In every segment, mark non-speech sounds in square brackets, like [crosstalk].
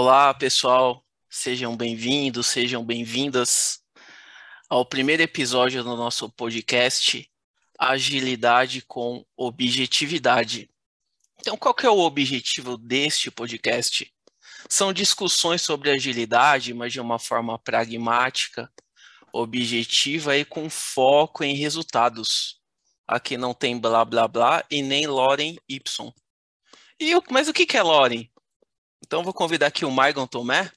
Olá, pessoal. Sejam bem-vindos, sejam bem-vindas ao primeiro episódio do nosso podcast Agilidade com Objetividade. Então, qual que é o objetivo deste podcast? São discussões sobre agilidade, mas de uma forma pragmática, objetiva e com foco em resultados. Aqui não tem blá blá blá e nem Loren Y. E, mas o que, que é Loren? Então vou convidar aqui o Margon Tomé,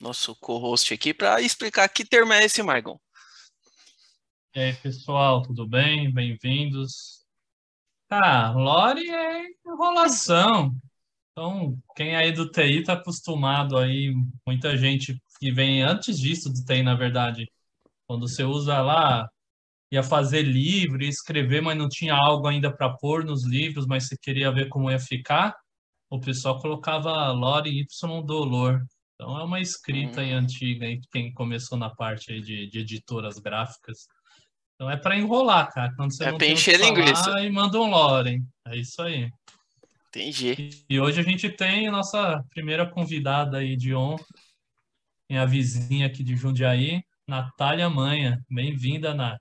nosso co-host aqui, para explicar que termo é esse, Margon. E aí, pessoal, tudo bem? Bem-vindos. Ah, Lore é enrolação. Então, quem aí do TI está acostumado aí, muita gente que vem antes disso do TI, na verdade, quando você usa lá, ia fazer livro, ia escrever, mas não tinha algo ainda para pôr nos livros, mas você queria ver como ia ficar, o pessoal colocava Lore Y Dolor. Então é uma escrita aí hum. antiga aí, quem começou na parte aí de, de editoras gráficas. Então é para enrolar, cara. Quando você é não tem encher linguiça. E manda um lore. É isso aí. Entendi. E, e hoje a gente tem a nossa primeira convidada aí de honra, minha vizinha aqui de Jundiaí, Natália Manha. Bem-vinda, Nath.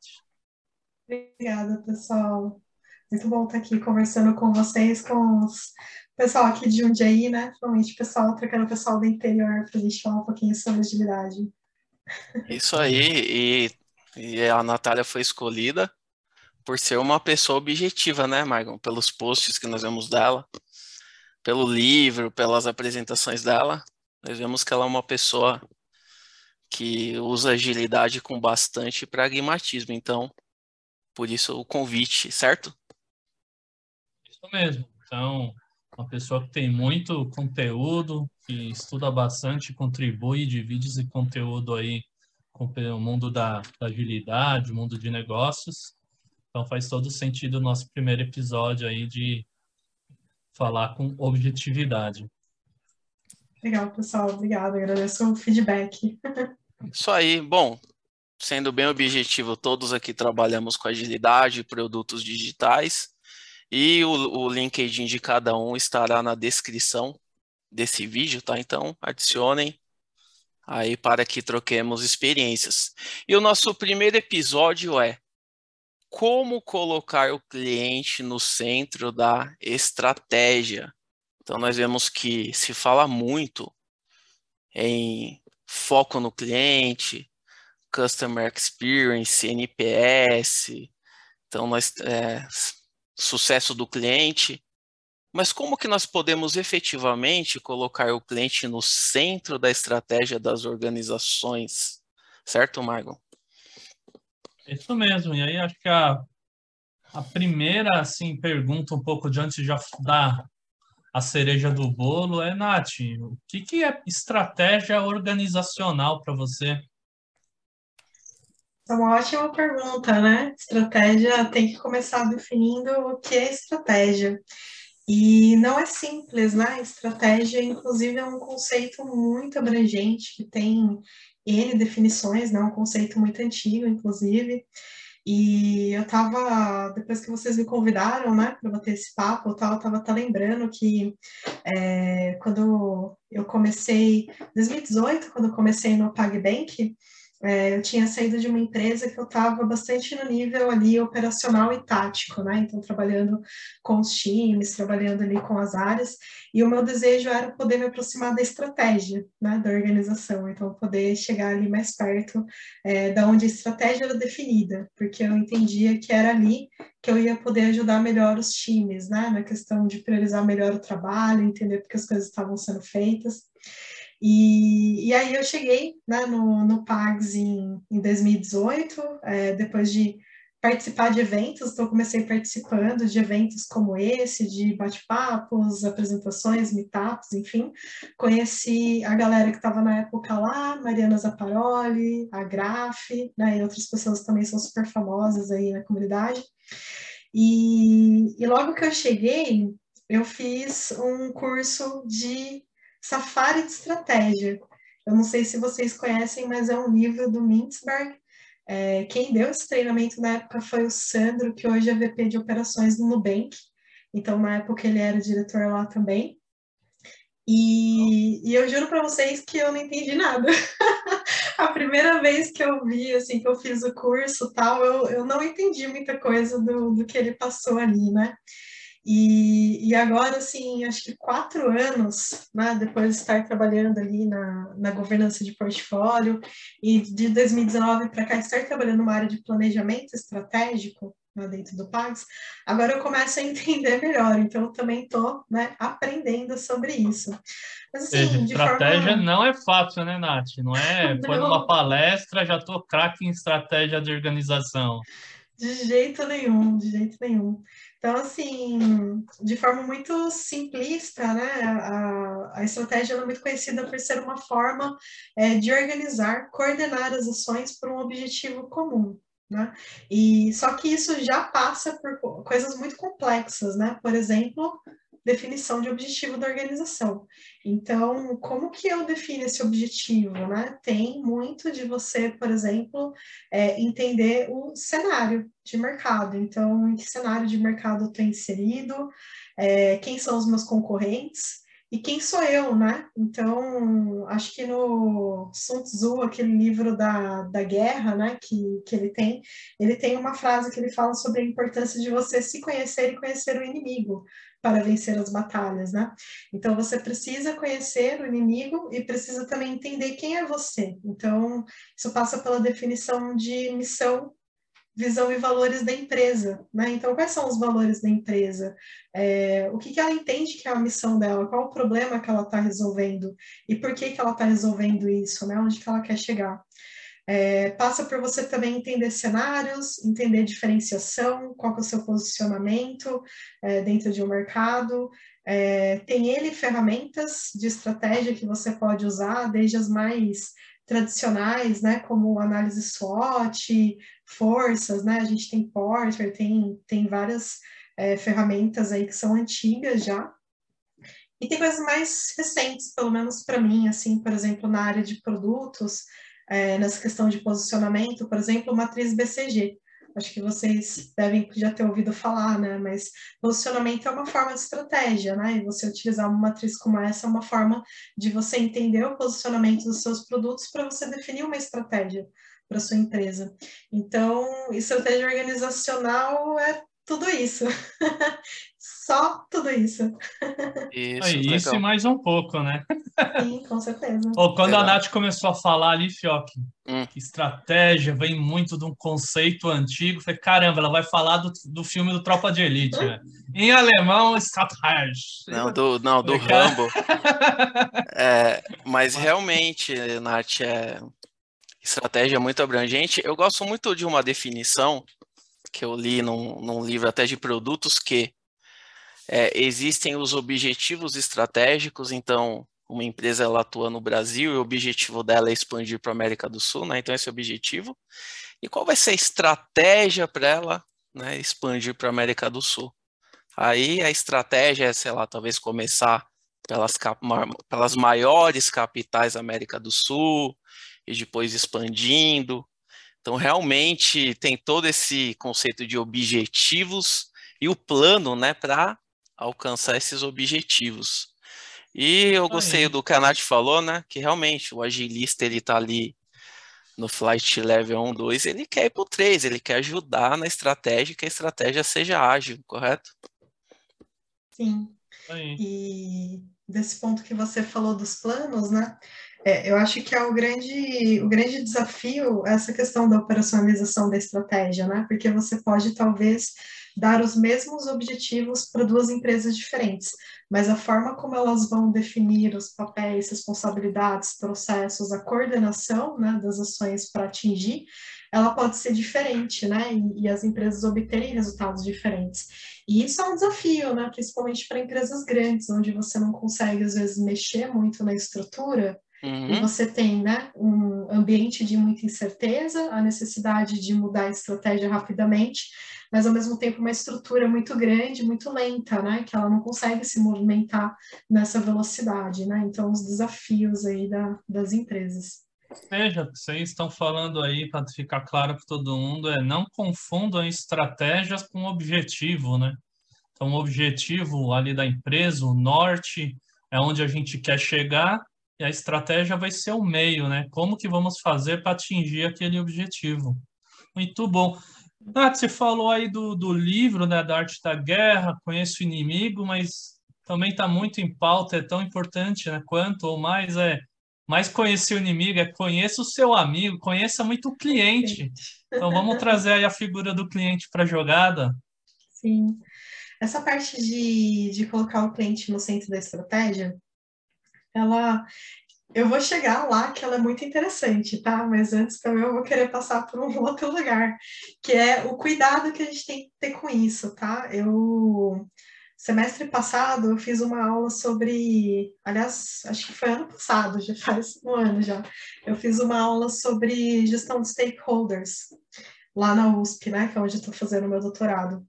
Obrigada, pessoal. Muito bom estar aqui conversando com vocês, com os pessoal aqui de Jundiaí, né? Principalmente pessoal, trocando o pessoal do interior para a gente falar um pouquinho sobre agilidade. Isso aí, e e a Natália foi escolhida por ser uma pessoa objetiva, né, Margon? Pelos posts que nós vemos dela, pelo livro, pelas apresentações dela. Nós vemos que ela é uma pessoa que usa agilidade com bastante pragmatismo. Então, por isso o convite, certo? Isso mesmo. Então, uma pessoa que tem muito conteúdo, que estuda bastante, contribui, divide esse conteúdo aí com o mundo da, da agilidade, o mundo de negócios. Então faz todo sentido o nosso primeiro episódio aí de falar com objetividade. Legal, pessoal. Obrigada. Agradeço o feedback. [laughs] Isso aí. Bom, sendo bem objetivo, todos aqui trabalhamos com agilidade, produtos digitais. E o, o LinkedIn de cada um estará na descrição desse vídeo, tá? Então, adicionem aí para que troquemos experiências. E o nosso primeiro episódio é como colocar o cliente no centro da estratégia. Então nós vemos que se fala muito em foco no cliente, customer experience, NPS, então nós é, sucesso do cliente, mas como que nós podemos efetivamente colocar o cliente no centro da estratégia das organizações? Certo, Margon? Isso mesmo. E aí acho que a, a primeira assim pergunta um pouco de antes de dar a cereja do bolo é, Nath, o que, que é estratégia organizacional para você? É uma ótima pergunta, né? Estratégia tem que começar definindo o que é estratégia. E não é simples, né? Estratégia, inclusive, é um conceito muito abrangente, que tem N definições, né? Um conceito muito antigo, inclusive. E eu estava, depois que vocês me convidaram, né, para bater esse papo, eu estava até lembrando que é, quando eu comecei, em 2018, quando eu comecei no PagBank, é, eu tinha saído de uma empresa que eu estava bastante no nível ali operacional e tático, né? Então, trabalhando com os times, trabalhando ali com as áreas, e o meu desejo era poder me aproximar da estratégia, né, da organização, então poder chegar ali mais perto é, da onde a estratégia era definida, porque eu entendia que era ali que eu ia poder ajudar melhor os times, né, na questão de priorizar melhor o trabalho, entender porque as coisas estavam sendo feitas. E, e aí eu cheguei né, no, no PAGS em, em 2018, é, depois de participar de eventos, então comecei participando de eventos como esse, de bate-papos, apresentações, meetups, enfim. Conheci a galera que estava na época lá, Mariana Zaparoli, a Graf, né, e outras pessoas também são super famosas aí na comunidade. E, e logo que eu cheguei, eu fiz um curso de Safari de Estratégia. Eu não sei se vocês conhecem, mas é um livro do Mintzberg. É, quem deu esse treinamento na época foi o Sandro, que hoje é VP de operações no Nubank. Então, na época, ele era diretor lá também. E, e eu juro para vocês que eu não entendi nada. [laughs] a primeira vez que eu vi, assim, que eu fiz o curso tal, eu, eu não entendi muita coisa do, do que ele passou ali, né? E, e agora, assim, acho que quatro anos, né, depois de estar trabalhando ali na, na governança de portfólio, e de 2019 para cá estar trabalhando numa área de planejamento estratégico, lá dentro do Pags, agora eu começo a entender melhor, então eu também estou né, aprendendo sobre isso. Mas, assim, estratégia forma... não é fácil, né, Nath? Não é, [laughs] foi numa palestra, já estou craque em estratégia de organização. De jeito nenhum, de jeito nenhum. Então, assim, de forma muito simplista, né, a, a estratégia é muito conhecida por ser uma forma é, de organizar, coordenar as ações para um objetivo comum. Né? E só que isso já passa por coisas muito complexas, né? Por exemplo, definição de objetivo da organização. Então, como que eu defino esse objetivo, né? Tem muito de você, por exemplo, é, entender o cenário de mercado. Então, em que cenário de mercado eu estou inserido, é, quem são os meus concorrentes, e quem sou eu, né? Então, acho que no Sun Tzu, aquele livro da, da guerra, né, que, que ele tem, ele tem uma frase que ele fala sobre a importância de você se conhecer e conhecer o inimigo para vencer as batalhas, né? Então, você precisa conhecer o inimigo e precisa também entender quem é você. Então, isso passa pela definição de missão visão e valores da empresa, né? Então, quais são os valores da empresa? É, o que, que ela entende que é a missão dela? Qual o problema que ela está resolvendo? E por que, que ela está resolvendo isso, né? Onde que ela quer chegar? É, passa por você também entender cenários, entender diferenciação, qual é o seu posicionamento é, dentro de um mercado. É, tem ele ferramentas de estratégia que você pode usar, desde as mais tradicionais, né, como análise SWOT, forças, né, a gente tem Porter, tem, tem várias é, ferramentas aí que são antigas já, e tem coisas mais recentes, pelo menos para mim, assim, por exemplo, na área de produtos, é, nessa questão de posicionamento, por exemplo, matriz BCG, acho que vocês devem já ter ouvido falar, né? Mas posicionamento é uma forma de estratégia, né? E você utilizar uma matriz como essa é uma forma de você entender o posicionamento dos seus produtos para você definir uma estratégia para sua empresa. Então, estratégia organizacional é tudo isso. [laughs] Só tudo isso. Isso, é isso e mais um pouco, né? Sim, com certeza. Ou quando a Nath começou a falar ali, Fioc, hum. estratégia vem muito de um conceito antigo. Falei, caramba, ela vai falar do, do filme do Tropa de Elite, né? [laughs] Em alemão, Strategie. Não, do, não, do Rambo. [laughs] é, mas realmente, Nath, é, estratégia muito abrangente. Eu gosto muito de uma definição que eu li num, num livro até de produtos que é, existem os objetivos estratégicos, então uma empresa ela atua no Brasil e o objetivo dela é expandir para a América do Sul, né? Então esse é o objetivo. E qual vai ser a estratégia para ela né, expandir para a América do Sul? Aí a estratégia é, sei lá, talvez começar pelas, pelas maiores capitais da América do Sul e depois expandindo. Então realmente tem todo esse conceito de objetivos e o plano, né, para alcançar esses objetivos. E eu gostei do que a Nath falou, né? Que realmente o agilista ele tá ali no flight level 1, 2, ele quer ir pro 3, ele quer ajudar na estratégia que a estratégia seja ágil, correto? Sim. Aí. E desse ponto que você falou dos planos, né? É, eu acho que é o grande, o grande desafio essa questão da operacionalização da estratégia, né? Porque você pode talvez dar os mesmos objetivos para duas empresas diferentes, mas a forma como elas vão definir os papéis, responsabilidades, processos, a coordenação né, das ações para atingir, ela pode ser diferente, né? E, e, as empresas obterem resultados diferentes. E isso é um desafio, né? Principalmente para empresas grandes, onde você não consegue, às vezes, mexer muito na estrutura. Uhum. E você tem né, um ambiente de muita incerteza, a necessidade de mudar a estratégia rapidamente, mas ao mesmo tempo uma estrutura muito grande, muito lenta, né? Que ela não consegue se movimentar nessa velocidade, né? Então, os desafios aí da, das empresas. Veja, vocês estão falando aí, para ficar claro para todo mundo, é não confundam estratégias com objetivo, né? Então, o objetivo ali da empresa, o norte, é onde a gente quer chegar e a estratégia vai ser o meio, né? Como que vamos fazer para atingir aquele objetivo? Muito bom. Nath, você falou aí do, do livro, né, da arte da guerra, conheço o inimigo, mas também está muito em pauta, é tão importante, né, quanto ou mais é mais conhecer o inimigo, é conheça o seu amigo, conheça muito o cliente. Então vamos trazer aí a figura do cliente para a jogada. Sim. Essa parte de, de colocar o cliente no centro da estratégia, ela eu vou chegar lá que ela é muito interessante, tá? Mas antes também eu vou querer passar por um [laughs] outro lugar, que é o cuidado que a gente tem que ter com isso, tá? Eu semestre passado eu fiz uma aula sobre, aliás, acho que foi ano passado, já faz um ano já. Eu fiz uma aula sobre gestão de stakeholders lá na USP, né, que é onde eu estou fazendo meu doutorado.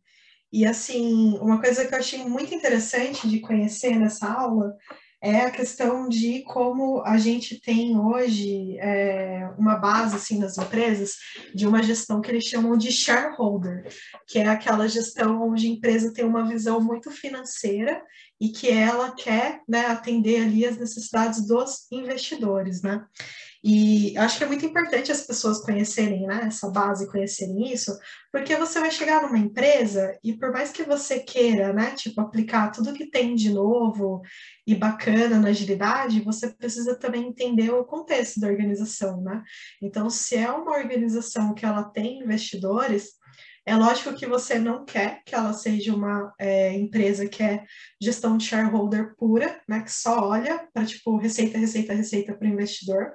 E assim, uma coisa que eu achei muito interessante de conhecer nessa aula é a questão de como a gente tem hoje é, uma base assim nas empresas de uma gestão que eles chamam de shareholder, que é aquela gestão onde a empresa tem uma visão muito financeira e que ela quer né, atender ali as necessidades dos investidores, né? E acho que é muito importante as pessoas conhecerem né, essa base, conhecerem isso, porque você vai chegar numa empresa e por mais que você queira, né, tipo, aplicar tudo que tem de novo e bacana na agilidade, você precisa também entender o contexto da organização, né? Então, se é uma organização que ela tem investidores, é lógico que você não quer que ela seja uma é, empresa que é gestão de shareholder pura, né, que só olha para tipo receita, receita, receita para o investidor.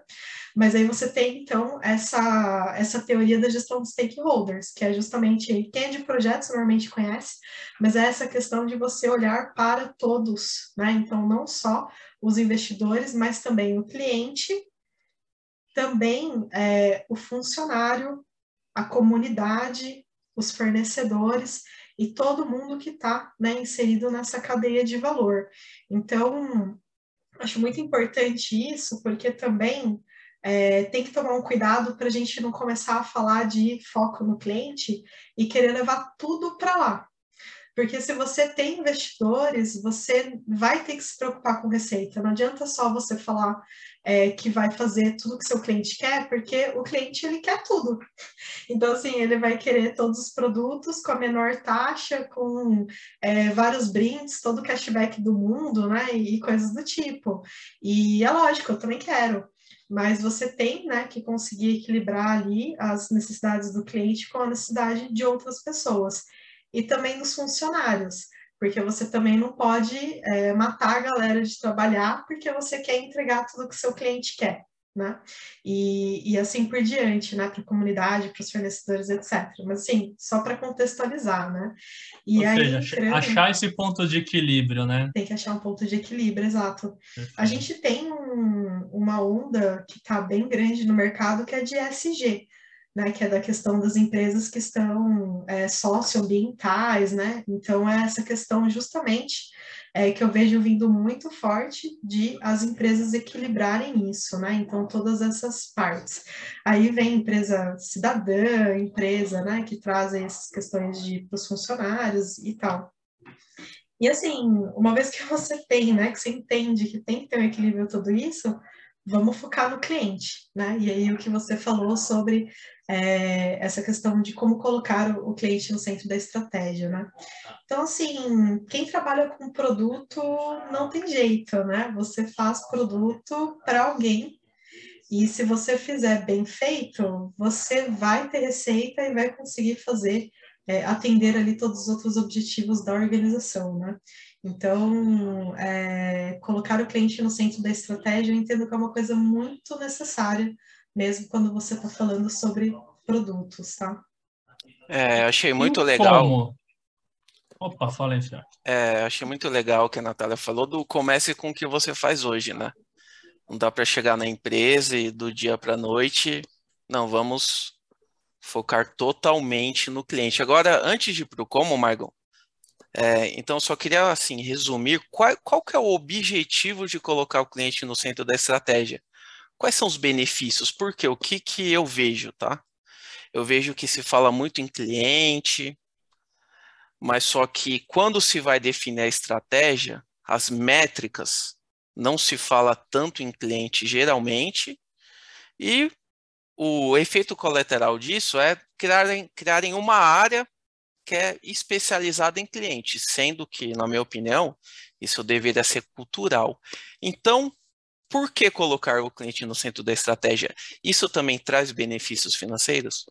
Mas aí você tem, então, essa, essa teoria da gestão de stakeholders, que é justamente quem é de projetos normalmente conhece, mas é essa questão de você olhar para todos, né? Então, não só os investidores, mas também o cliente, também é, o funcionário, a comunidade, os fornecedores e todo mundo que está né, inserido nessa cadeia de valor. Então, acho muito importante isso, porque também é, tem que tomar um cuidado para a gente não começar a falar de foco no cliente e querer levar tudo para lá. Porque se você tem investidores, você vai ter que se preocupar com receita. Não adianta só você falar é, que vai fazer tudo que seu cliente quer, porque o cliente ele quer tudo. [laughs] Então, assim, ele vai querer todos os produtos com a menor taxa, com é, vários brindes, todo o cashback do mundo, né? E, coisas do tipo. E é lógico, eu também quero mas você tem né, que conseguir equilibrar ali as necessidades do cliente com a necessidade de outras pessoas e também dos funcionários, porque você também não pode é, matar a galera de trabalhar porque você quer entregar tudo que seu cliente quer né? E, e assim por diante, né? Para a comunidade, para os fornecedores, etc. Mas assim, só para contextualizar, né? E Ou aí, seja, achar esse ponto de equilíbrio, né? Tem que achar um ponto de equilíbrio, exato. Perfeito. A gente tem um, uma onda que está bem grande no mercado que é de SG, né, que é da questão das empresas que estão é, socioambientais, né? Então, é essa questão justamente é, que eu vejo vindo muito forte de as empresas equilibrarem isso, né? Então, todas essas partes. Aí vem empresa cidadã, empresa, né, que trazem essas questões de para os funcionários e tal. E assim, uma vez que você tem, né, que você entende que tem que ter um equilíbrio tudo isso, vamos focar no cliente, né? E aí o que você falou sobre é, essa questão de como colocar o, cliente no centro da estratégia, né? Então, assim, quem trabalha com produto não tem jeito, né? Você faz produto para alguém e se você fizer bem feito, você vai ter receita e vai conseguir fazer é, atender ali todos os outros objetivos da organização, né? Então, é, colocar o cliente no centro da estratégia, eu entendo que é uma coisa muito necessária, mesmo quando você está falando sobre produtos, tá? É, achei muito legal. Como? Opa, fala aí, É, achei muito legal o que a Natália falou do comece com o que você faz hoje, né? Não dá para chegar na empresa e do dia para a noite. Não, vamos focar totalmente no cliente. Agora, antes de ir para o como, Margon, é, então, só queria assim resumir qual, qual que é o objetivo de colocar o cliente no centro da estratégia. Quais são os benefícios? Porque o que, que eu vejo, tá? Eu vejo que se fala muito em cliente, mas só que quando se vai definir a estratégia, as métricas não se fala tanto em cliente geralmente, e o efeito colateral disso é criarem, criarem uma área que é especializada em clientes, sendo que, na minha opinião, isso deveria ser cultural. Então, por que colocar o cliente no centro da estratégia? Isso também traz benefícios financeiros?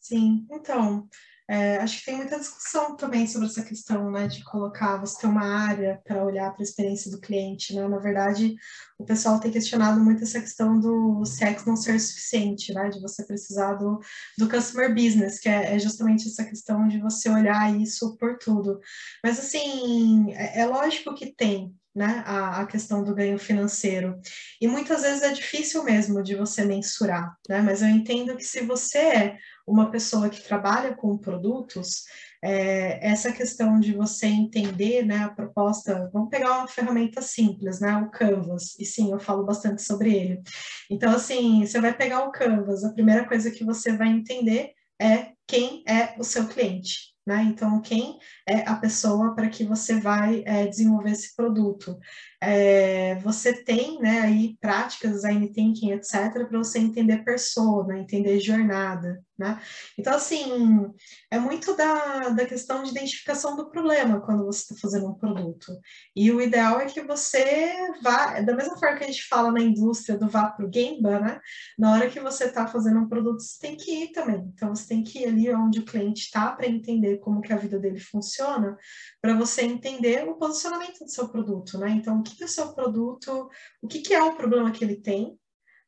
Sim, então, é, acho que tem muita discussão também sobre essa questão, né, de colocar, você ter uma área para olhar para a experiência do cliente, né? Na verdade, o pessoal tem questionado muito essa questão do CX não ser suficiente, né? De você precisar do, do customer business, que é, é justamente essa questão de você olhar isso por tudo. Mas, assim, é, é lógico que tem, né, a, a, questão do ganho financeiro. E muitas vezes é difícil mesmo de você mensurar, né? Mas eu entendo que se você é uma pessoa que trabalha com produtos, é, essa questão de você entender né, a proposta, vamos pegar uma ferramenta simples, né, o Canvas, e sim, eu falo bastante sobre ele. Então, assim, você vai pegar o Canvas, a primeira coisa que você vai entender é quem é o seu cliente. Né? Então, quem é a pessoa para que você vai é, desenvolver esse produto? É, você tem né, aí práticas, design thinking, etc., para você entender persona, entender jornada. Né? Então, assim, é muito da, da questão de identificação do problema quando você está fazendo um produto. E o ideal é que você vá, da mesma forma que a gente fala na indústria do vá para o Gemba, né? na hora que você está fazendo um produto, você tem que ir também. Então, você tem que ir ali onde o cliente está para entender como que a vida dele funciona, para você entender o posicionamento do seu produto. Né? Então, o que, que o seu produto, o que, que é o problema que ele tem,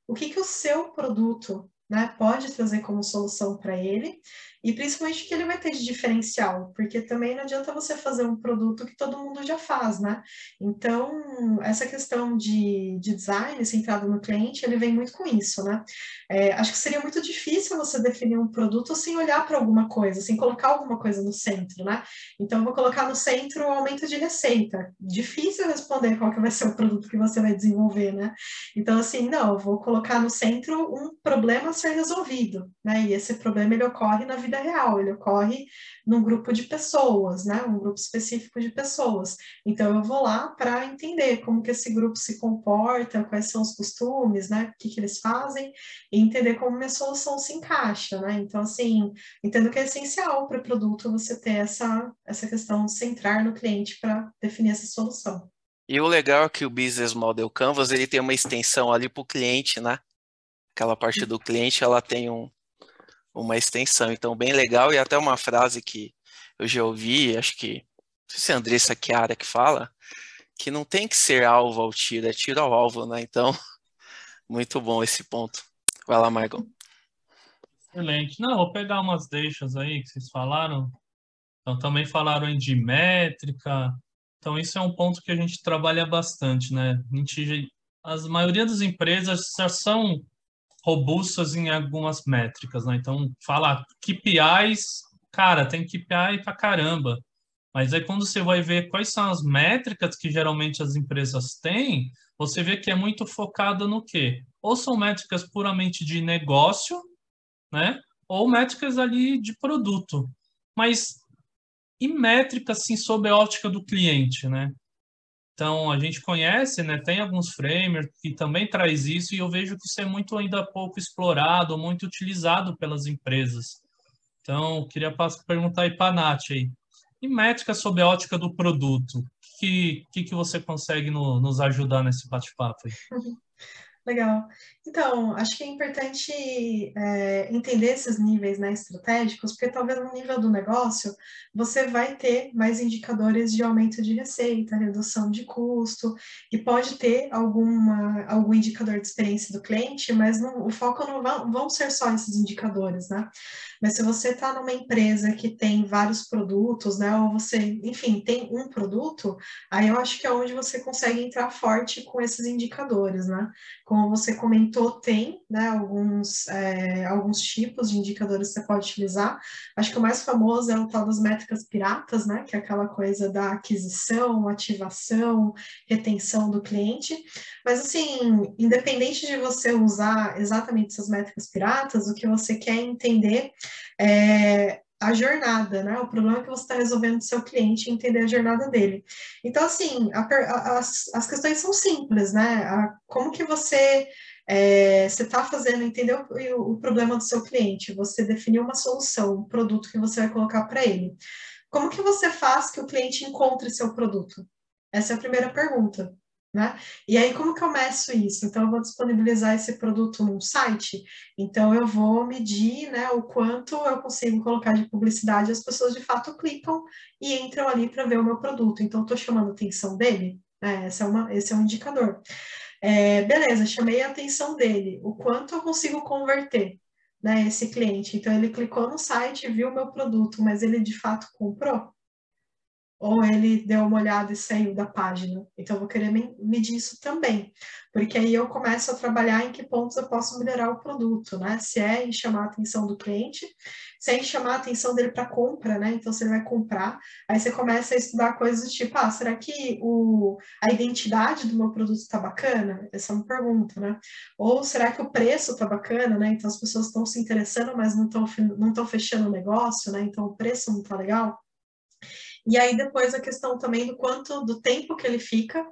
o que, que o seu produto né, pode trazer como solução para ele e principalmente que ele vai ter de diferencial, porque também não adianta você fazer um produto que todo mundo já faz, né? Então, essa questão de, de design centrado no cliente, ele vem muito com isso, né? É, acho que seria muito difícil você definir um produto sem olhar para alguma coisa, sem colocar alguma coisa no centro, né? Então, vou colocar no centro o aumento de receita. Difícil responder qual que vai ser o produto que você vai desenvolver, né? Então, assim, não, vou colocar no centro um problema a ser resolvido, né? E esse problema, ele ocorre na vida vida real, ele ocorre num grupo de pessoas, né? Um grupo específico de pessoas. Então eu vou lá para entender como que esse grupo se comporta, quais são os costumes, né? O que, que eles fazem, e entender como minha solução se encaixa, né? Então, assim, entendo que é essencial para o produto você ter essa, essa questão de centrar no cliente para definir essa solução. E o legal é que o Business Model Canvas ele tem uma extensão ali para o cliente, né? Aquela parte do cliente ela tem um, uma extensão. Então, bem legal. E até uma frase que eu já ouvi, acho que, não sei se é Andressa Chiara que fala, que não tem que ser alvo ao tiro, é tiro ao alvo, né? Então, [laughs] muito bom esse ponto. Vai lá, Michael. Excelente. Não, vou pegar umas deixas aí que vocês falaram. Então, também falaram de métrica. Então, isso é um ponto que a gente trabalha bastante, né? A gente, as maioria das empresas já são robustas em algumas métricas, né? Então, fala KPIs, cara, tem KPI pra caramba. Mas aí quando você vai ver quais são as métricas que geralmente as empresas têm, você vê que é muito focada no quê? Ou são métricas puramente de negócio, né? Ou métricas ali de produto. Mas e métricas assim sob a ótica do cliente, né? Então, a gente conhece, né, tem alguns framers que também traz isso e eu vejo que isso é muito ainda pouco explorado, muito utilizado pelas empresas. Então, queria perguntar aí para a Nath aí, e métrica sobre a ótica do produto, o que, que, que você consegue no, nos ajudar nesse bate-papo? [laughs] Legal. Então, acho que é importante é, entender esses níveis né, estratégicos, porque talvez no nível do negócio você vai ter mais indicadores de aumento de receita, redução de custo, e pode ter alguma, algum indicador de experiência do cliente, mas não, o foco não vão, vão ser só esses indicadores, né? Mas se você está numa empresa que tem vários produtos, né, ou você, enfim, tem um produto, aí eu acho que é onde você consegue entrar forte com esses indicadores, né? Como você comentou, tem né, alguns, é, alguns tipos de indicadores que você pode utilizar. Acho que o mais famoso é o tal das métricas piratas, né? Que é aquela coisa da aquisição, ativação, retenção do cliente. Mas assim, independente de você usar exatamente essas métricas piratas, o que você quer entender é a jornada, né? O problema que você está resolvendo do seu cliente entender a jornada dele. Então, assim, a, a, as, as questões são simples, né? A, como que você é, você está fazendo, entendeu o, o, problema do seu cliente? Você definiu uma solução, um produto que você vai colocar para ele. Como que você faz que o cliente encontre seu produto? Essa é a primeira pergunta. Né? E aí, como que eu meço isso? Então, eu vou disponibilizar esse produto num site, então eu vou medir né, o quanto eu consigo colocar de publicidade, as pessoas de fato clicam e entram ali para ver o meu produto. Então, estou chamando a atenção dele, né? esse, é uma, esse é um indicador. É, beleza, chamei a atenção dele, o quanto eu consigo converter né, esse cliente. Então, ele clicou no site, viu o meu produto, mas ele de fato comprou? Ou ele deu uma olhada e saiu da página. Então, eu vou querer medir isso também, porque aí eu começo a trabalhar em que pontos eu posso melhorar o produto, né? Se é em chamar a atenção do cliente, se é em chamar a atenção dele para compra, né? Então, se ele vai comprar, aí você começa a estudar coisas do tipo, ah, será que o, a identidade do meu produto está bacana? Essa é uma pergunta, né? Ou será que o preço está bacana, né? Então, as pessoas estão se interessando, mas não estão não fechando o negócio, né? Então, o preço não está legal. E aí depois a questão também do quanto do tempo que ele fica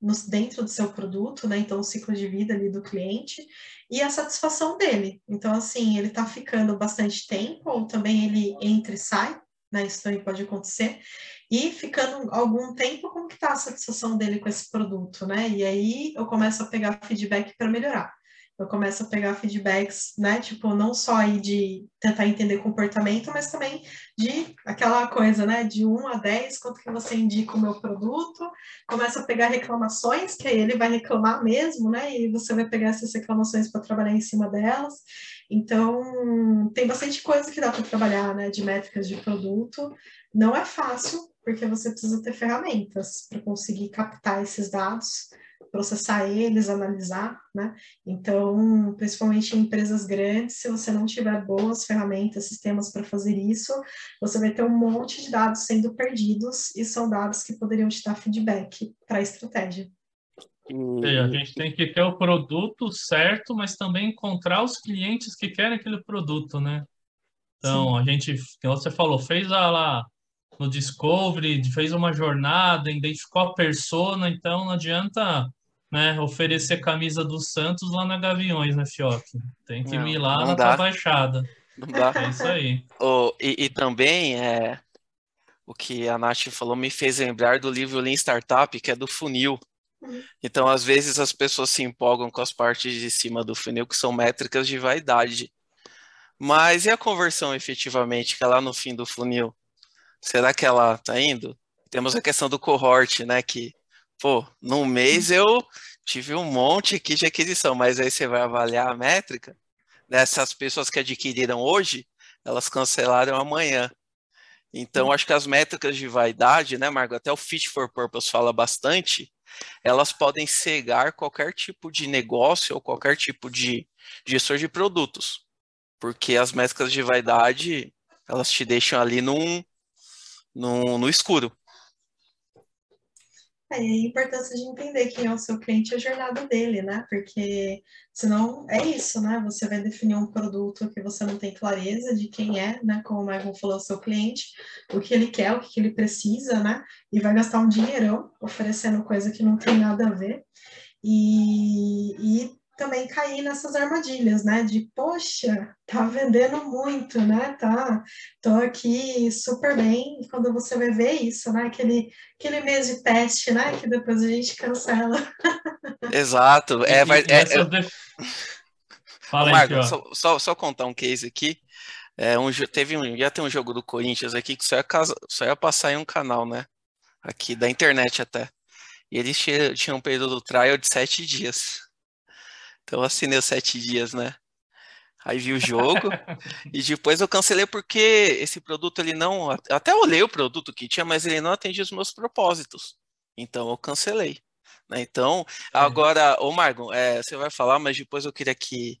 no, dentro do seu produto, né? Então o ciclo de vida ali do cliente e a satisfação dele. Então assim, ele está ficando bastante tempo ou também ele entra e sai, né? Isso também pode acontecer. E ficando algum tempo, como que está a satisfação dele com esse produto, né? E aí eu começo a pegar feedback para melhorar eu começo a pegar feedbacks, né? Tipo, não só aí de tentar entender comportamento, mas também de aquela coisa, né? De 1 a 10, quanto que você indica o meu produto, começa a pegar reclamações, que aí ele vai reclamar mesmo, né? E você vai pegar essas reclamações para trabalhar em cima delas. Então, tem bastante coisa que dá para trabalhar, né? De métricas de produto. Não é fácil, porque você precisa ter ferramentas para conseguir captar esses dados processar eles, analisar, né? Então, principalmente em empresas grandes, se você não tiver boas ferramentas, sistemas para fazer isso, você vai ter um monte de dados sendo perdidos e são dados que poderiam te dar feedback para a estratégia. E a gente tem que ter o produto certo, mas também encontrar os clientes que querem aquele produto, né? Então, Sim. a gente, como você falou, fez a, lá no Discovery, fez uma jornada, identificou a persona, então não adianta né, oferecer camisa do Santos lá na Gaviões, né, Fioc? Tem que não, ir lá na dá. baixada. Não dá. É isso aí. Oh, e, e, também é, o que a Nath falou me fez lembrar do livro Lean Startup, que é do funil. Então, às vezes, as pessoas se empolgam com as partes de cima do funil, que são métricas de vaidade. Mas e a conversão efetivamente, que é lá no fim do funil? Será que ela está indo? Temos a questão do cohort, né? Que pô, num mês eu tive um monte aqui de aquisição, mas aí você vai avaliar a métrica dessas pessoas que adquiriram hoje, elas cancelaram amanhã. Então, acho que as métricas de vaidade, né, Margot, até o Fit for Purpose fala bastante, elas podem cegar qualquer tipo de negócio ou qualquer tipo de gestor de produtos. Porque as métricas de vaidade, elas te deixam ali num, num, no escuro. É, a importância de entender quem é o seu cliente e a jornada dele, né? Porque senão é isso, né? Você vai definir um produto que você não tem clareza de quem é, né? Como o Michael falou, o seu cliente, o que ele quer, o que ele precisa, né? E vai gastar um dinheirão oferecendo coisa que não tem nada a ver. E, e também cair nessas armadilhas, né? De, poxa, tá vendendo muito, né? Tá, tô aqui super bem. E quando você vai ver isso, né? Aquele, aquele mês de teste, né? Que depois a gente cancela. [laughs] Exato. É, vai, é, é... Fala Marco, aí, só, só, só, contar um case aqui. É, um, teve um, ia ter um jogo do Corinthians aqui que só ia, casa, só ia passar em um canal, né? Aqui da internet até. E eles tinham um período do trial de sete dias. Então eu assinei os sete dias, né? Aí vi o jogo [laughs] e depois eu cancelei porque esse produto ele não. Até olhei o produto que tinha, mas ele não atendia os meus propósitos. Então eu cancelei. Né? Então, agora, ô Margon, é, você vai falar, mas depois eu queria que,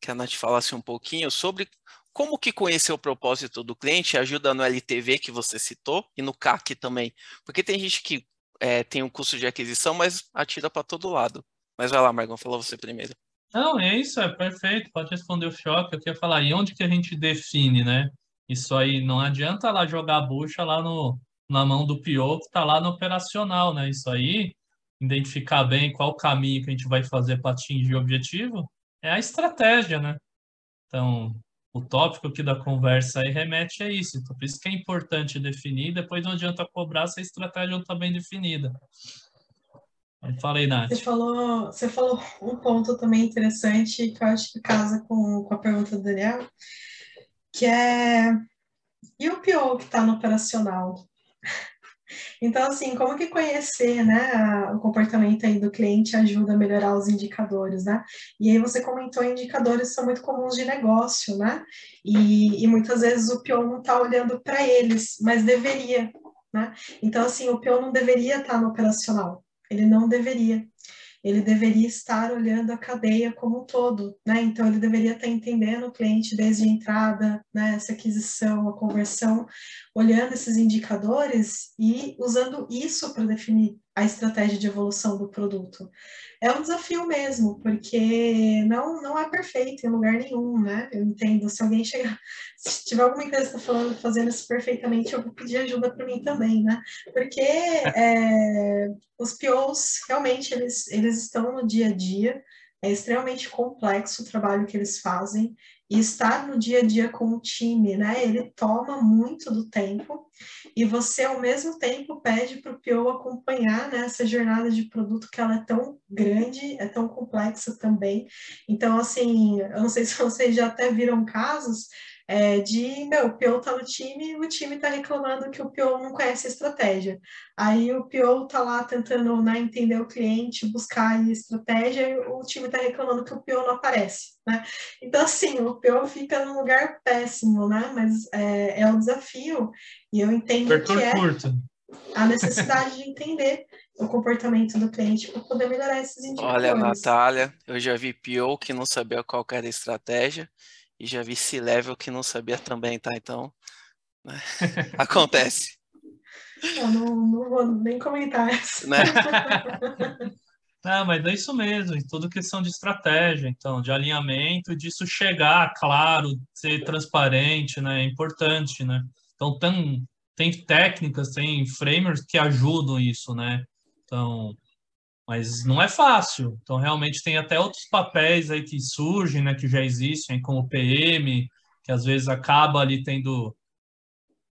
que a Nath falasse um pouquinho sobre como que conhecer o propósito do cliente ajuda no LTV que você citou e no CAC também. Porque tem gente que é, tem um custo de aquisição, mas atira para todo lado. Mas vai lá, Margon, fala você primeiro. Não, é isso, é perfeito. Pode responder o choque. Eu queria falar, e onde que a gente define, né? Isso aí não adianta lá jogar a bucha lá no, na mão do PO que está lá no operacional, né? Isso aí, identificar bem qual caminho que a gente vai fazer para atingir o objetivo, é a estratégia, né? Então, o tópico aqui da conversa aí remete a isso. Então, por isso que é importante definir, depois não adianta cobrar se a estratégia não está bem definida. Fala aí, Nath. Você falou, você falou um ponto também interessante que eu acho que casa com, com a pergunta do Daniel, que é e o PO que está no operacional? [laughs] Então, assim, como que conhecer, né, o comportamento aí do cliente ajuda a melhorar os indicadores, né? E aí você comentou indicadores são muito comuns de negócio, né? E, e muitas vezes o PO não está olhando para eles, mas deveria, né? Então, assim, o PO não deveria estar tá no operacional, ele não deveria ele deveria estar olhando a cadeia como um todo, né? Então ele deveria estar entendendo o cliente desde a entrada, né? Essa aquisição, a conversão, olhando esses indicadores e usando isso para definir a estratégia de evolução do produto. É um desafio mesmo, porque não, não é perfeito em lugar nenhum, né? Eu entendo, se alguém chegar, [laughs] se tiver alguma empresa está falando, fazendo isso perfeitamente, eu vou pedir ajuda para mim também, né? Porque é, os POs, realmente, eles, eles estão no dia a dia, é extremamente complexo o trabalho que eles fazem, e estar no dia a dia com o time, né? Ele toma muito do tempo e você ao mesmo tempo pede para o PO acompanhar né, essa jornada de produto que ela é tão grande, é tão complexa também. Então, assim, eu não sei [laughs] se vocês já até viram casos é, de, meu, o PO tá no time, o time tá reclamando que o PO não conhece a estratégia. Aí o PO tá lá tentando né, entender o cliente, buscar a estratégia, e o time tá reclamando que o PO não aparece, né? Então, assim, o PO fica num lugar péssimo, né? Mas é, é um desafio, e eu entendo que é curto. a necessidade de entender o comportamento do cliente para poder melhorar esses indicadores. Olha, Natália, eu já vi PO que não sabia qual era a estratégia, e já vi C-Level que não sabia também, tá? Então, né? [laughs] acontece. Eu não, não vou nem comentar isso. Né? [laughs] Não, mas é isso mesmo, tudo questão de estratégia, então, de alinhamento, disso chegar, claro, ser transparente, né, é importante, né? Então, tem, tem técnicas, tem framers que ajudam isso, né? Então, mas não é fácil. Então, realmente tem até outros papéis aí que surgem, né, que já existem, como o PM, que às vezes acaba ali tendo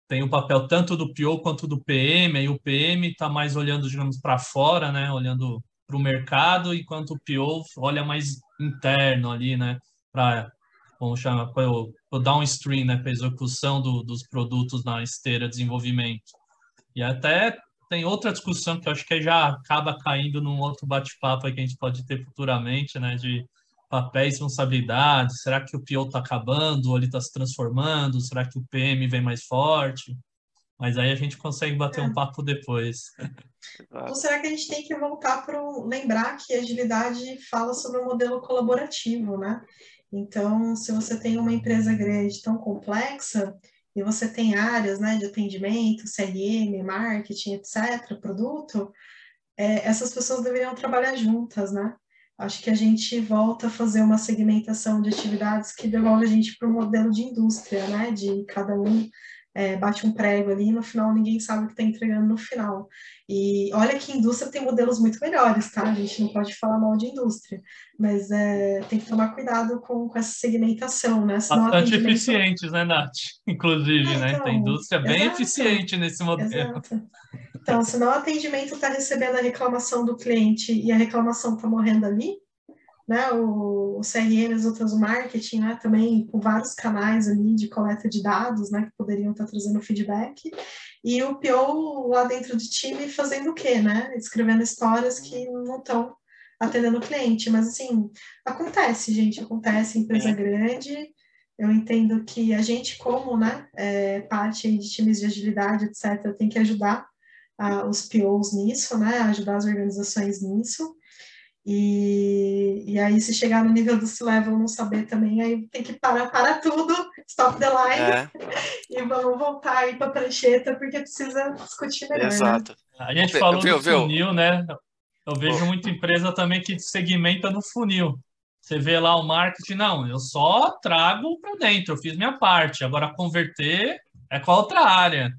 tem o papel tanto do PO quanto do PM, e o PM está mais olhando, digamos, para fora, né, olhando para o mercado, enquanto o PO olha mais interno ali, né, para vamos chamar para o downstream, né, para execução do, dos produtos na esteira de desenvolvimento. E até tem outra discussão que eu acho que já acaba caindo num outro bate-papo que a gente pode ter futuramente, né? De papéis e responsabilidades. Será que o PO está acabando ou ele está se transformando? Será que o PM vem mais forte? Mas aí a gente consegue bater é. um papo depois. Ou será que a gente tem que voltar para lembrar que a agilidade fala sobre o um modelo colaborativo, né? Então, se você tem uma empresa grande tão complexa, e você tem áreas né, de atendimento, CRM, marketing, etc., produto, é, essas pessoas deveriam trabalhar juntas, né? Acho que a gente volta a fazer uma segmentação de atividades que devolve a gente para o modelo de indústria, né? De cada um é, bate um prego ali e no final ninguém sabe o que está entregando no final. E olha que indústria tem modelos muito melhores, tá? A gente não pode falar mal de indústria, mas é, tem que tomar cuidado com, com essa segmentação, né? Senão Bastante atendimento... eficientes, né, Nath? [laughs] Inclusive, é, né? Então, a indústria é bem exato, eficiente nesse modelo. Exato. Então, senão o atendimento está recebendo a reclamação do cliente e a reclamação está morrendo ali, né, o, o CRM, as outras, marketing, né, também com vários canais ali de coleta de dados, né, que poderiam estar trazendo feedback, e o PO lá dentro do time fazendo o quê, né, escrevendo histórias que não estão atendendo o cliente, mas assim, acontece, gente, acontece, empresa é. grande, eu entendo que a gente, como, né, é, parte de times de agilidade, etc., tem que ajudar uh, os POs nisso, né, ajudar as organizações nisso, e, e aí, se chegar no nível do C-Level não saber também, aí tem que parar, para tudo, stop the line, é. [laughs] e vamos voltar aí para a prancheta, porque precisa discutir melhor. Né? Exato. Né? A gente falou viu, do funil, né? Eu vejo muita empresa também que segmenta no funil. Você vê lá o marketing, não, eu só trago para dentro, eu fiz minha parte. Agora converter é com a outra área.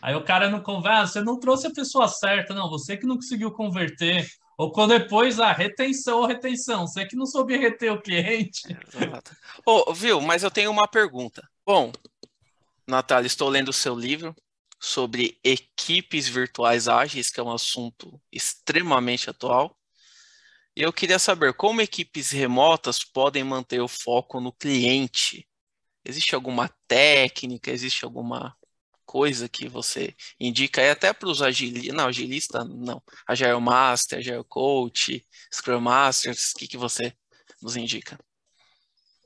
Aí o cara não conversa, ah, você não trouxe a pessoa certa, não, você que não conseguiu converter. Ou quando depois a retenção ou retenção, você que não soube reter o cliente. Exato. Oh, viu, mas eu tenho uma pergunta. Bom, Natália, estou lendo o seu livro sobre equipes virtuais ágeis, que é um assunto extremamente atual. Eu queria saber como equipes remotas podem manter o foco no cliente. Existe alguma técnica, existe alguma coisa que você indica, e até para os agilistas, não, agilista não, Agile Master, Agile Coach, Scrum Masters, o que, que você nos indica?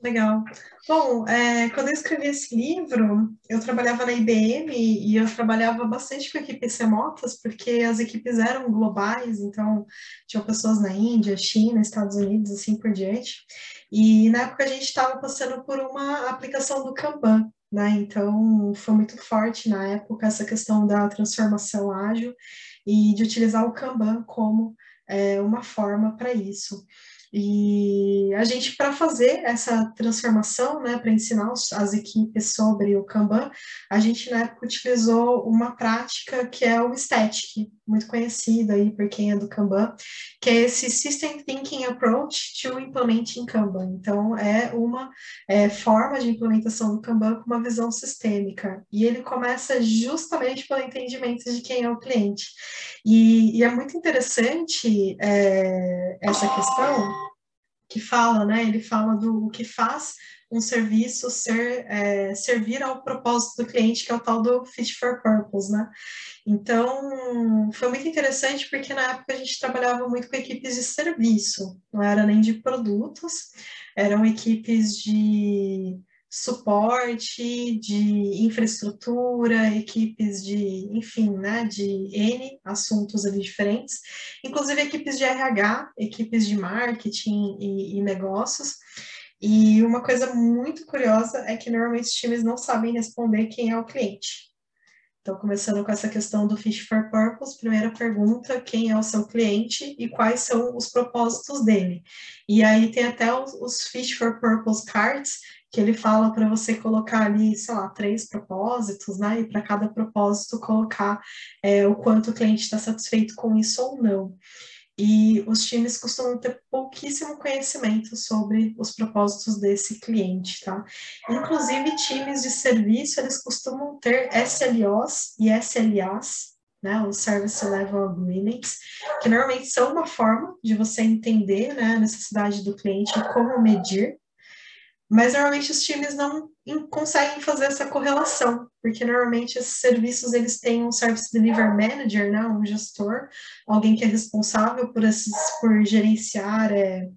Legal. Bom, é, quando eu escrevi esse livro, eu trabalhava na IBM e eu trabalhava bastante com equipes remotas, porque as equipes eram globais, então tinham pessoas na Índia, China, Estados Unidos, assim por diante. E na época a gente estava passando por uma aplicação do Kanban, né? Então foi muito forte na época essa questão da transformação ágil e de utilizar o Kanban como é, uma forma para isso. E a gente, para fazer essa transformação, né, para ensinar as equipes sobre o Kanban, a gente na época utilizou uma prática que é o Static, muito conhecida aí por quem é do Kanban, que é esse System Thinking Approach to Implementing Kanban. Então, é uma é, forma de implementação do Kanban com uma visão sistêmica. E ele começa justamente pelo entendimento de quem é o cliente. E, e é muito interessante é, essa questão que fala, né? Ele fala do que faz um serviço ser, é, servir ao propósito do cliente, que é o tal do fit for purpose, né? Então, foi muito interessante porque na época a gente trabalhava muito com equipes de serviço, não era nem de produtos, eram equipes de suporte, de infraestrutura, equipes de, enfim, né, de N assuntos ali diferentes, inclusive equipes de RH, equipes de marketing e, e negócios. E uma coisa muito curiosa é que normalmente os times não sabem responder quem é o cliente. Então, começando com essa questão do Fish for Purpose, primeira pergunta, quem é o seu cliente e quais são os propósitos dele. E aí tem até os, os Fish for Purpose cards, que ele fala para você colocar ali, sei lá, três propósitos, né? E para cada propósito colocar é, o quanto o cliente está satisfeito com isso ou não. E os times costumam ter pouquíssimo conhecimento sobre os propósitos desse cliente, tá? Inclusive, times de serviço, eles costumam ter SLOs e SLAs, né, os Service Level Agreements, que normalmente são uma forma de você entender né, a necessidade do cliente e como medir mas normalmente os times não conseguem fazer essa correlação, porque normalmente esses serviços eles têm um Service Delivery Manager, né, um gestor, alguém que é responsável por, esses, por gerenciar, é,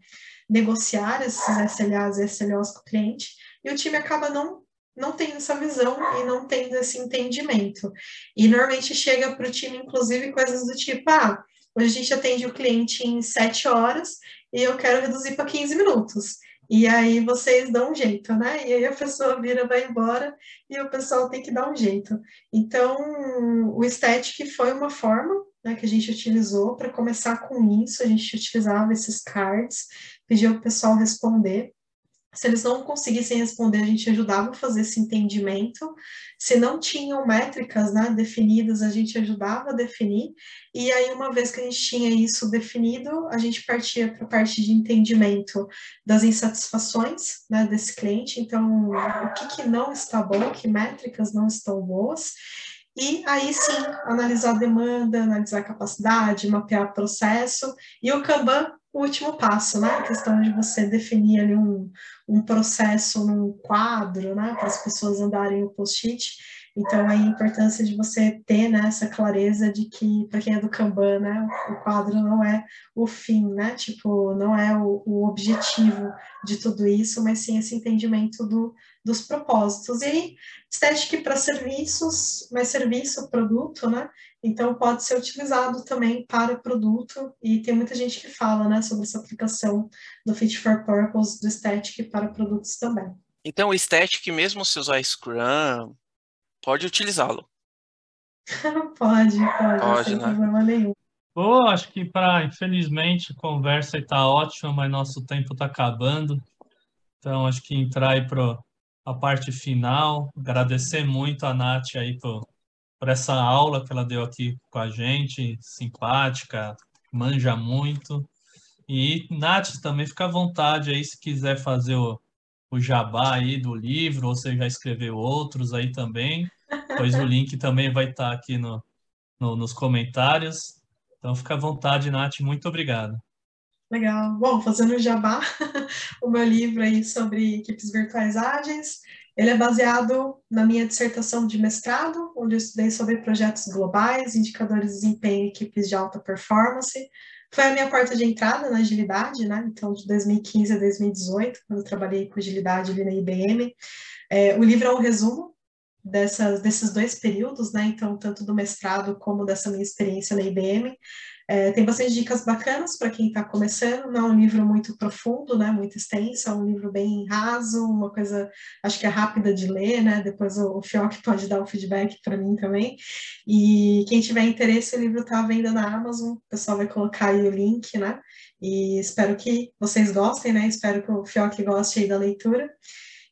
negociar esses SLAs e SLOs com o cliente, e o time acaba não não tendo essa visão e não tendo esse entendimento. E normalmente chega para o time, inclusive, coisas do tipo, ah, hoje a gente atende o cliente em sete horas e eu quero reduzir para 15 minutos. E aí vocês dão um jeito, né? E aí a pessoa vira, vai embora e o pessoal tem que dar um jeito. Então, o Static foi uma forma né, que a gente utilizou para começar com isso. A gente utilizava esses cards, pedia o pessoal responder. Se eles não conseguissem responder, a gente ajudava a fazer esse entendimento. Se não tinham métricas né, definidas, a gente ajudava a definir. E aí, uma vez que a gente tinha isso definido, a gente partia para a parte de entendimento das insatisfações né, desse cliente. Então, o que, que não está bom, que métricas não estão boas. E aí sim, analisar a demanda, analisar a capacidade, mapear processo. E o Kanban o último passo, né? A questão de você definir ali um, um processo num quadro, né? Para as pessoas andarem o post-it. Então, a importância de você ter né, essa clareza de que, para quem é do Kanban, né, o quadro não é o fim, né? Tipo, não é o, o objetivo de tudo isso, mas sim esse entendimento do, dos propósitos. E estética para serviços, mas serviço, produto, né? Então, pode ser utilizado também para produto, e tem muita gente que fala né, sobre essa aplicação do Fit for Purpose, do Static para produtos também. Então, o Static, mesmo se usar Scrum, pode utilizá-lo? [laughs] pode, pode, pode sem né? problema nenhum. Pô, acho que para, infelizmente, a conversa está ótima, mas nosso tempo está acabando. Então, acho que entrar aí para a parte final, agradecer muito a Nath aí por, por essa aula que ela deu aqui com a gente, simpática, manja muito. E, Nath, também fica à vontade aí se quiser fazer o, o jabá aí do livro, ou você já escreveu outros aí também, pois o link também vai estar aqui no, no, nos comentários. Então fica à vontade, Nath, muito obrigado. Legal. Bom, fazendo jabá, [laughs] o meu livro aí sobre equipes virtuais ágeis, ele é baseado na minha dissertação de mestrado, onde eu estudei sobre projetos globais, indicadores de desempenho em equipes de alta performance. Foi a minha porta de entrada na agilidade, né? Então, de 2015 a 2018, quando eu trabalhei com agilidade ali na IBM. É, o livro é um resumo dessas, desses dois períodos, né? Então, tanto do mestrado como dessa minha experiência na IBM. É, tem bastante dicas bacanas para quem está começando, não é um livro muito profundo, né, muito extenso, é um livro bem raso, uma coisa, acho que é rápida de ler, né, depois o, o Fioc pode dar o feedback para mim também, e quem tiver interesse, o livro está à venda na Amazon, o pessoal vai colocar aí o link, né, e espero que vocês gostem, né, espero que o Fioc goste aí da leitura,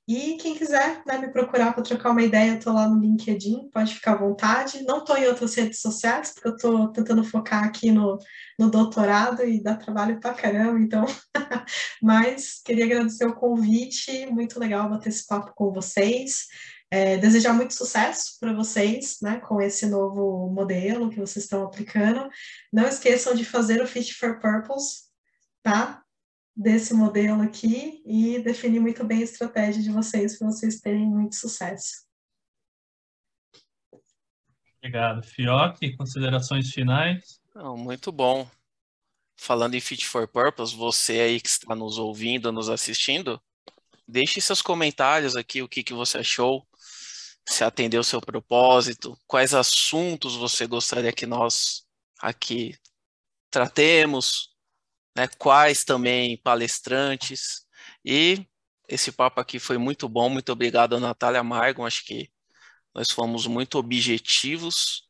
e quem quiser né, me procurar para trocar uma ideia, eu estou lá no LinkedIn, pode ficar à vontade. Não estou em outras redes sociais, porque eu estou tentando focar aqui no, no doutorado e dá trabalho para caramba, então. [laughs] Mas queria agradecer o convite, muito legal bater esse papo com vocês. É, desejar muito sucesso para vocês, né, com esse novo modelo que vocês estão aplicando. Não esqueçam de fazer o Fit for Purpose, tá? Desse modelo aqui e definir muito bem a estratégia de vocês para vocês terem muito sucesso. Obrigado. Fioc, considerações finais? Não, muito bom. Falando em Fit for Purpose, você aí que está nos ouvindo, nos assistindo, deixe seus comentários aqui, o que, que você achou, se atendeu o seu propósito, quais assuntos você gostaria que nós aqui tratemos, né, quais também palestrantes. E esse papo aqui foi muito bom. Muito obrigado, Natália Margon. Acho que nós fomos muito objetivos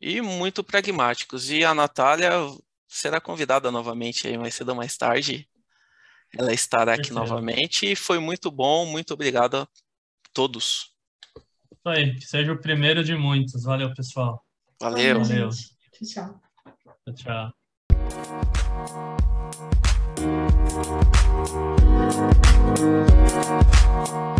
e muito pragmáticos. E a Natália será convidada novamente aí mais cedo ou mais tarde. Ela estará aqui novamente e foi muito bom. Muito obrigado a todos. Isso aí, que seja o primeiro de muitos. Valeu, pessoal. Valeu. Valeu. Tchau. Tchau, tchau. We'll be right.